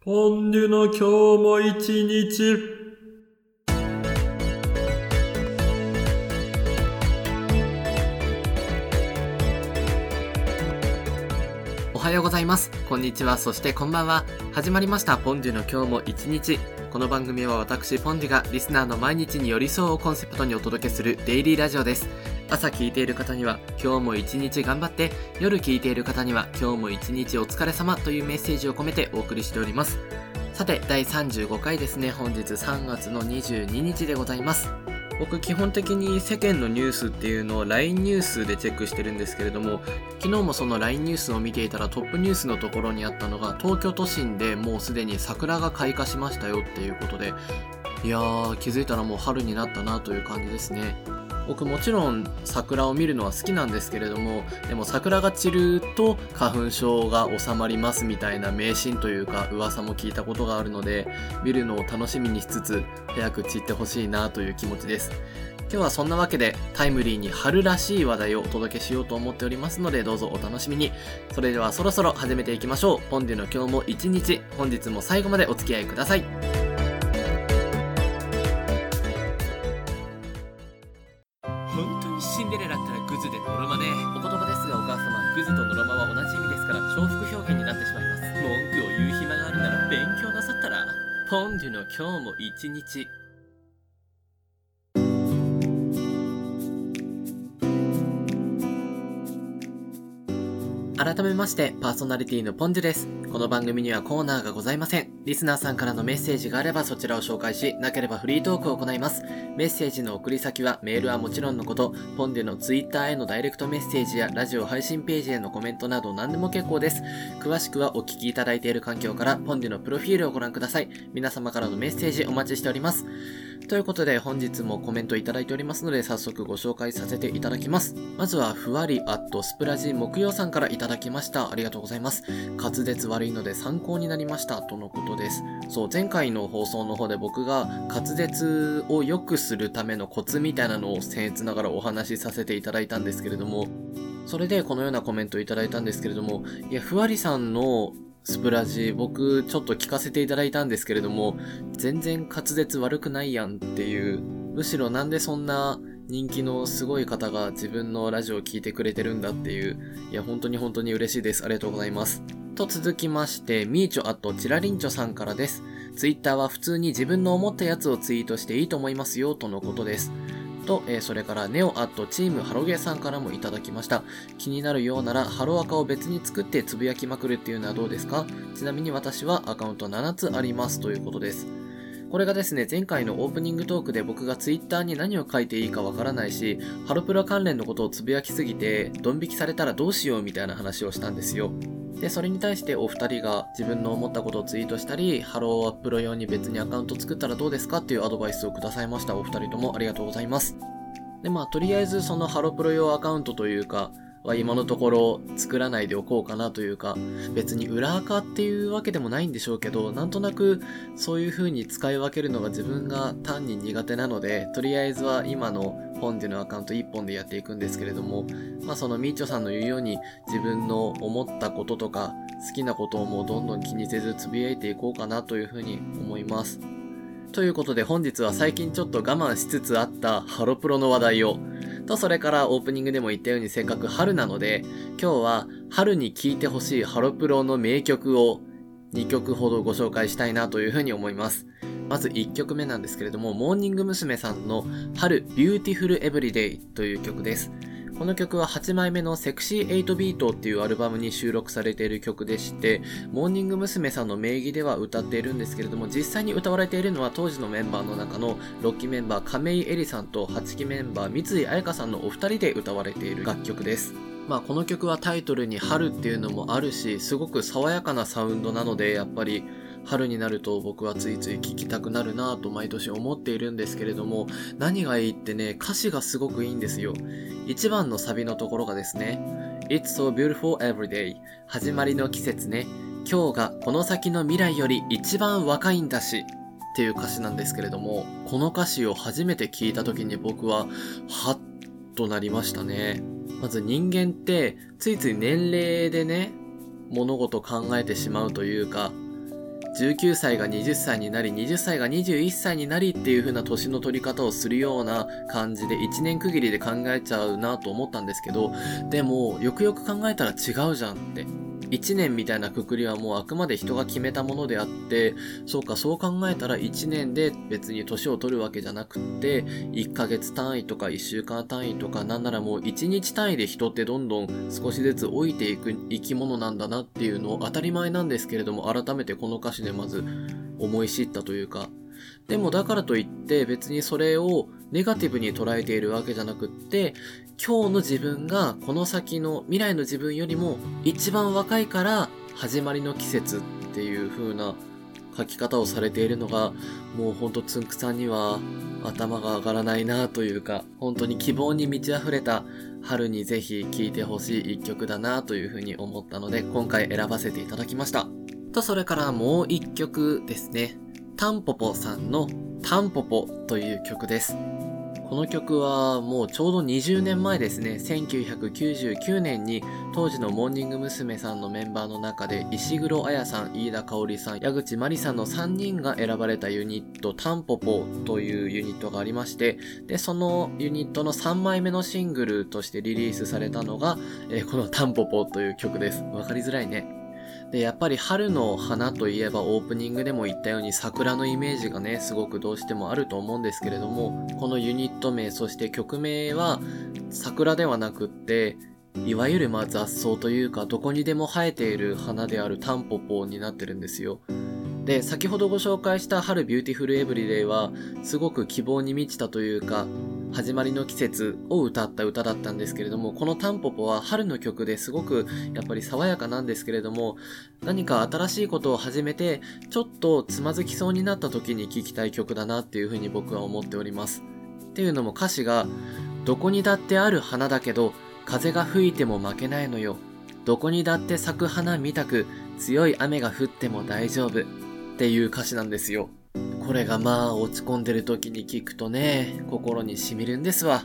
ポンデュの今日も一日。おはようございます。こんにちは。そしてこんばんは。始まりました。ポンデュの今日も一日。この番組は私、ポンデュがリスナーの毎日に寄り添うをコンセプトにお届けするデイリーラジオです。朝聞いている方には今日も一日頑張って、夜聞いている方には今日も一日お疲れ様というメッセージを込めてお送りしております。さて、第35回ですね。本日3月の22日でございます。僕基本的に世間のニュースっていうのを LINE ニュースでチェックしてるんですけれども昨日もその LINE ニュースを見ていたらトップニュースのところにあったのが東京都心でもうすでに桜が開花しましたよっていうことでいやー気づいたらもう春になったなという感じですね僕もちろん桜を見るのは好きなんですけれどもでも桜が散ると花粉症が収まりますみたいな迷信というか噂も聞いたことがあるので見るのを楽しみにしつつ早く散ってほしいなという気持ちです。今日はそんなわけでタイムリーに春らしい話題をお届けしようと思っておりますのでどうぞお楽しみに。それではそろそろ始めていきましょう。ポンデの今日も一日本日も最後までお付き合いください。グズでノロマねお言葉ですがお母様グズとノロマは同じ意味ですから重複表現になってしまいます文句を言う暇があるなら勉強なさったらポンデュの今日も一日改めまして、パーソナリティのポンジュです。この番組にはコーナーがございません。リスナーさんからのメッセージがあればそちらを紹介し、なければフリートークを行います。メッセージの送り先はメールはもちろんのこと、ポンデュのツイッターへのダイレクトメッセージやラジオ配信ページへのコメントなど何でも結構です。詳しくはお聞きいただいている環境からポンデのプロフィールをご覧ください。皆様からのメッセージお待ちしております。ということで本日もコメントいただいておりますので早速ご紹介させていただきます。まずはふわりアットスプラジ木曜さんからいただきました。ありがとうございます。滑舌悪いので参考になりましたとのことです。そう、前回の放送の方で僕が滑舌を良くするためのコツみたいなのを僭越ながらお話しさせていただいたんですけれども、それでこのようなコメントをいただいたんですけれども、いや、ふわりさんのスプラジ僕ちょっと聞かせていただいたんですけれども、全然滑舌悪くないやんっていう、むしろなんでそんな人気のすごい方が自分のラジオを聞いてくれてるんだっていう、いや本当に本当に嬉しいです。ありがとうございます。と続きまして、みーちょあとちらりんちょさんからです。ツイッターは普通に自分の思ったやつをツイートしていいと思いますよとのことです。と、えーそれからネオアットチームハロゲーさんからもいただきました。気になるようならハロアカを別に作ってつぶやきまくるっていうのはどうですか？ちなみに私はアカウント7つありますということです。これがですね、前回のオープニングトークで僕がツイッターに何を書いていいかわからないし、ハロプロ関連のことをつぶやきすぎて、ドン引きされたらどうしようみたいな話をしたんですよ。で、それに対してお二人が自分の思ったことをツイートしたり、ハローアップロ用に別にアカウント作ったらどうですかっていうアドバイスをくださいました。お二人ともありがとうございます。で、まあ、とりあえずそのハロプロ用アカウントというか、は今のところ作らないでおこうかなというか、別に裏垢っていうわけでもないんでしょうけど、なんとなくそういう風に使い分けるのが自分が単に苦手なので、とりあえずは今の本でのアカウント1本でやっていくんですけれども、まあそのみーちょさんの言うように自分の思ったこととか好きなことをもうどんどん気にせずつぶやいていこうかなという風に思います。ということで本日は最近ちょっと我慢しつつあったハロプロの話題を、とそれからオープニングでも言ったようにせっかく春なので、今日は春に聴いてほしいハロプロの名曲を2曲ほどご紹介したいなというふうに思います。まず1曲目なんですけれども、モーニング娘。さんの春ビューティフルエブリデイという曲です。この曲は8枚目のセクシー8ビートっていうアルバムに収録されている曲でして、モーニング娘。さんの名義では歌っているんですけれども、実際に歌われているのは当時のメンバーの中の6期メンバー亀井絵里さんと8期メンバー光井愛佳さんのお二人で歌われている楽曲です。まあこの曲はタイトルに春っていうのもあるし、すごく爽やかなサウンドなので、やっぱり春になると僕はついつい聴きたくなるなぁと毎年思っているんですけれども、何がいいってね、歌詞がすごくいいんですよ。一番のサビのところがですね、It's so beautiful every day 始まりの季節ね。今日がこの先の未来より一番若いんだし。っていう歌詞なんですけれども、この歌詞を初めて聞いた時に僕は、はっとなりましたね。まず人間って、ついつい年齢でね、物事考えてしまうというか、19歳が20歳になり、20歳が21歳になりっていう風な年の取り方をするような感じで1年区切りで考えちゃうなと思ったんですけど、でも、よくよく考えたら違うじゃんって。1年みたいなくくりはもうあくまで人が決めたものであって、そうか、そう考えたら1年で別に年を取るわけじゃなくって、1ヶ月単位とか1週間単位とか、なんならもう1日単位で人ってどんどん少しずつ老いていく生き物なんだなっていうのを当たり前なんですけれども、改めてこの歌詞でまず思い知ったというか、でもだからといって別にそれをネガティブに捉えているわけじゃなくって、今日の自分がこの先の未来の自分よりも一番若いから始まりの季節っていう風な書き方をされているのがもうほんとつんくさんには頭が上がらないなというか本当に希望に満ち溢れた春にぜひ聴いてほしい一曲だなという風に思ったので今回選ばせていただきました。とそれからもう一曲ですね。タンポポさんのタンポポという曲です。この曲はもうちょうど20年前ですね、1999年に当時のモーニング娘。さんのメンバーの中で石黒彩さん、飯田香織さん、矢口真理さんの3人が選ばれたユニット、タンポポというユニットがありまして、で、そのユニットの3枚目のシングルとしてリリースされたのが、えー、このタンポポという曲です。わかりづらいね。で、やっぱり春の花といえばオープニングでも言ったように桜のイメージがね、すごくどうしてもあると思うんですけれども、このユニット名、そして曲名は桜ではなくって、いわゆるまあ雑草というか、どこにでも生えている花であるタンポポになってるんですよ。で、先ほどご紹介した春ビューティフルエブリデイは、すごく希望に満ちたというか、始まりの季節を歌った歌だったんですけれども、このタンポポは春の曲ですごくやっぱり爽やかなんですけれども、何か新しいことを始めて、ちょっとつまずきそうになった時に聴きたい曲だなっていうふうに僕は思っております。っていうのも歌詞が、どこにだってある花だけど、風が吹いても負けないのよ。どこにだって咲く花見たく、強い雨が降っても大丈夫。っていう歌詞なんですよ。これがまあ落ち込んでる時に聞くとね、心に染みるんですわ。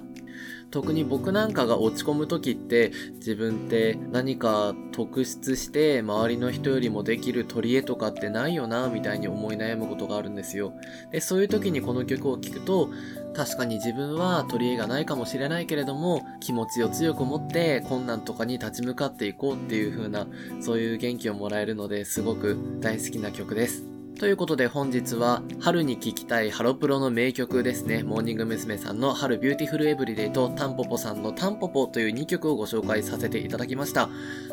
特に僕なんかが落ち込む時って自分って何か特出して周りの人よりもできる取り柄とかってないよなみたいに思い悩むことがあるんですよ。で、そういう時にこの曲を聴くと確かに自分は取り柄がないかもしれないけれども気持ちを強く持って困難とかに立ち向かっていこうっていう風なそういう元気をもらえるのですごく大好きな曲です。ということで本日は春に聴きたいハロプロの名曲ですね。モーニング娘。さんの春ビューティフルエブリデイとタンポポさんのタンポポという2曲をご紹介させていただきました。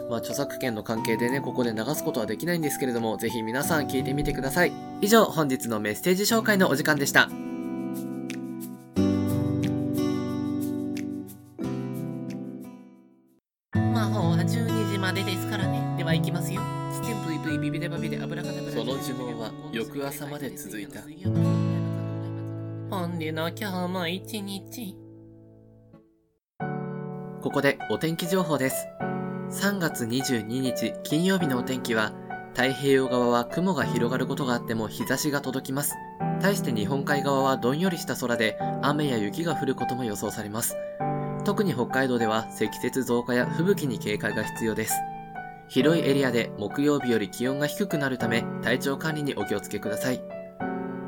まあ著作権の関係でね、ここで流すことはできないんですけれども、ぜひ皆さん聴いてみてください。以上、本日のメッセージ紹介のお時間でした。朝まで続いた。本日の今日も一日。ここでお天気情報です。3月22日金曜日のお天気は、太平洋側は雲が広がることがあっても日差しが届きます。対して日本海側はどんよりした空で雨や雪が降ることも予想されます。特に北海道では積雪増加や吹雪に警戒が必要です。広いエリアで木曜日より気温が低くなるため体調管理にお気をつけください。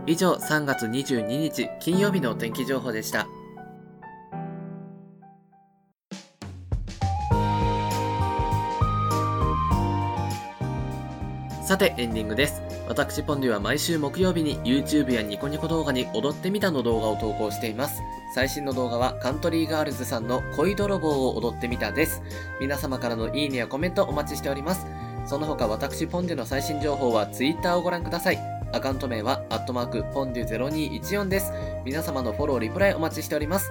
以上3月22日金曜日のお天気情報でした。さてエンディングです。私ポンデュは毎週木曜日に YouTube やニコニコ動画に踊ってみたの動画を投稿しています。最新の動画はカントリーガールズさんの恋泥棒を踊ってみたです。皆様からのいいねやコメントお待ちしております。その他私ポンデュの最新情報は Twitter をご覧ください。アカウント名は、アットマーク、ポンデュ0214です。皆様のフォロー、リプライお待ちしております。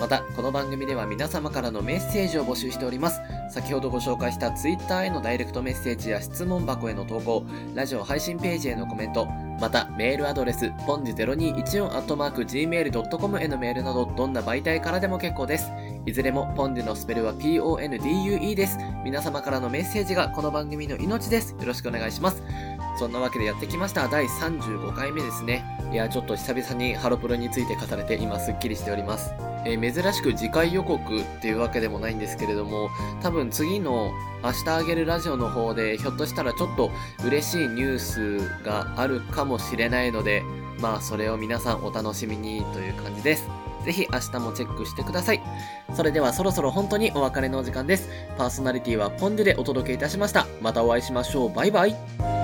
また、この番組では皆様からのメッセージを募集しております。先ほどご紹介した Twitter へのダイレクトメッセージや質問箱への投稿、ラジオ配信ページへのコメント、また、メールアドレス、ポンジ 0214-gmail.com へのメールなど、どんな媒体からでも結構です。いずれも、ポンデのスペルは PONDUE です。皆様からのメッセージがこの番組の命です。よろしくお願いします。そんなわけでやってきました。第35回目ですね。いや、ちょっと久々にハロプロについて語れて今すっきりしております。えー珍しく次回予告っていうわけでもないんですけれども、多分次の明日あげるラジオの方で、ひょっとしたらちょっと嬉しいニュースがあるかもしれないので、まあそれを皆さんお楽しみにという感じです。ぜひ明日もチェックしてください。それではそろそろ本当にお別れのお時間です。パーソナリティはポンデでお届けいたしました。またお会いしましょう。バイバイ。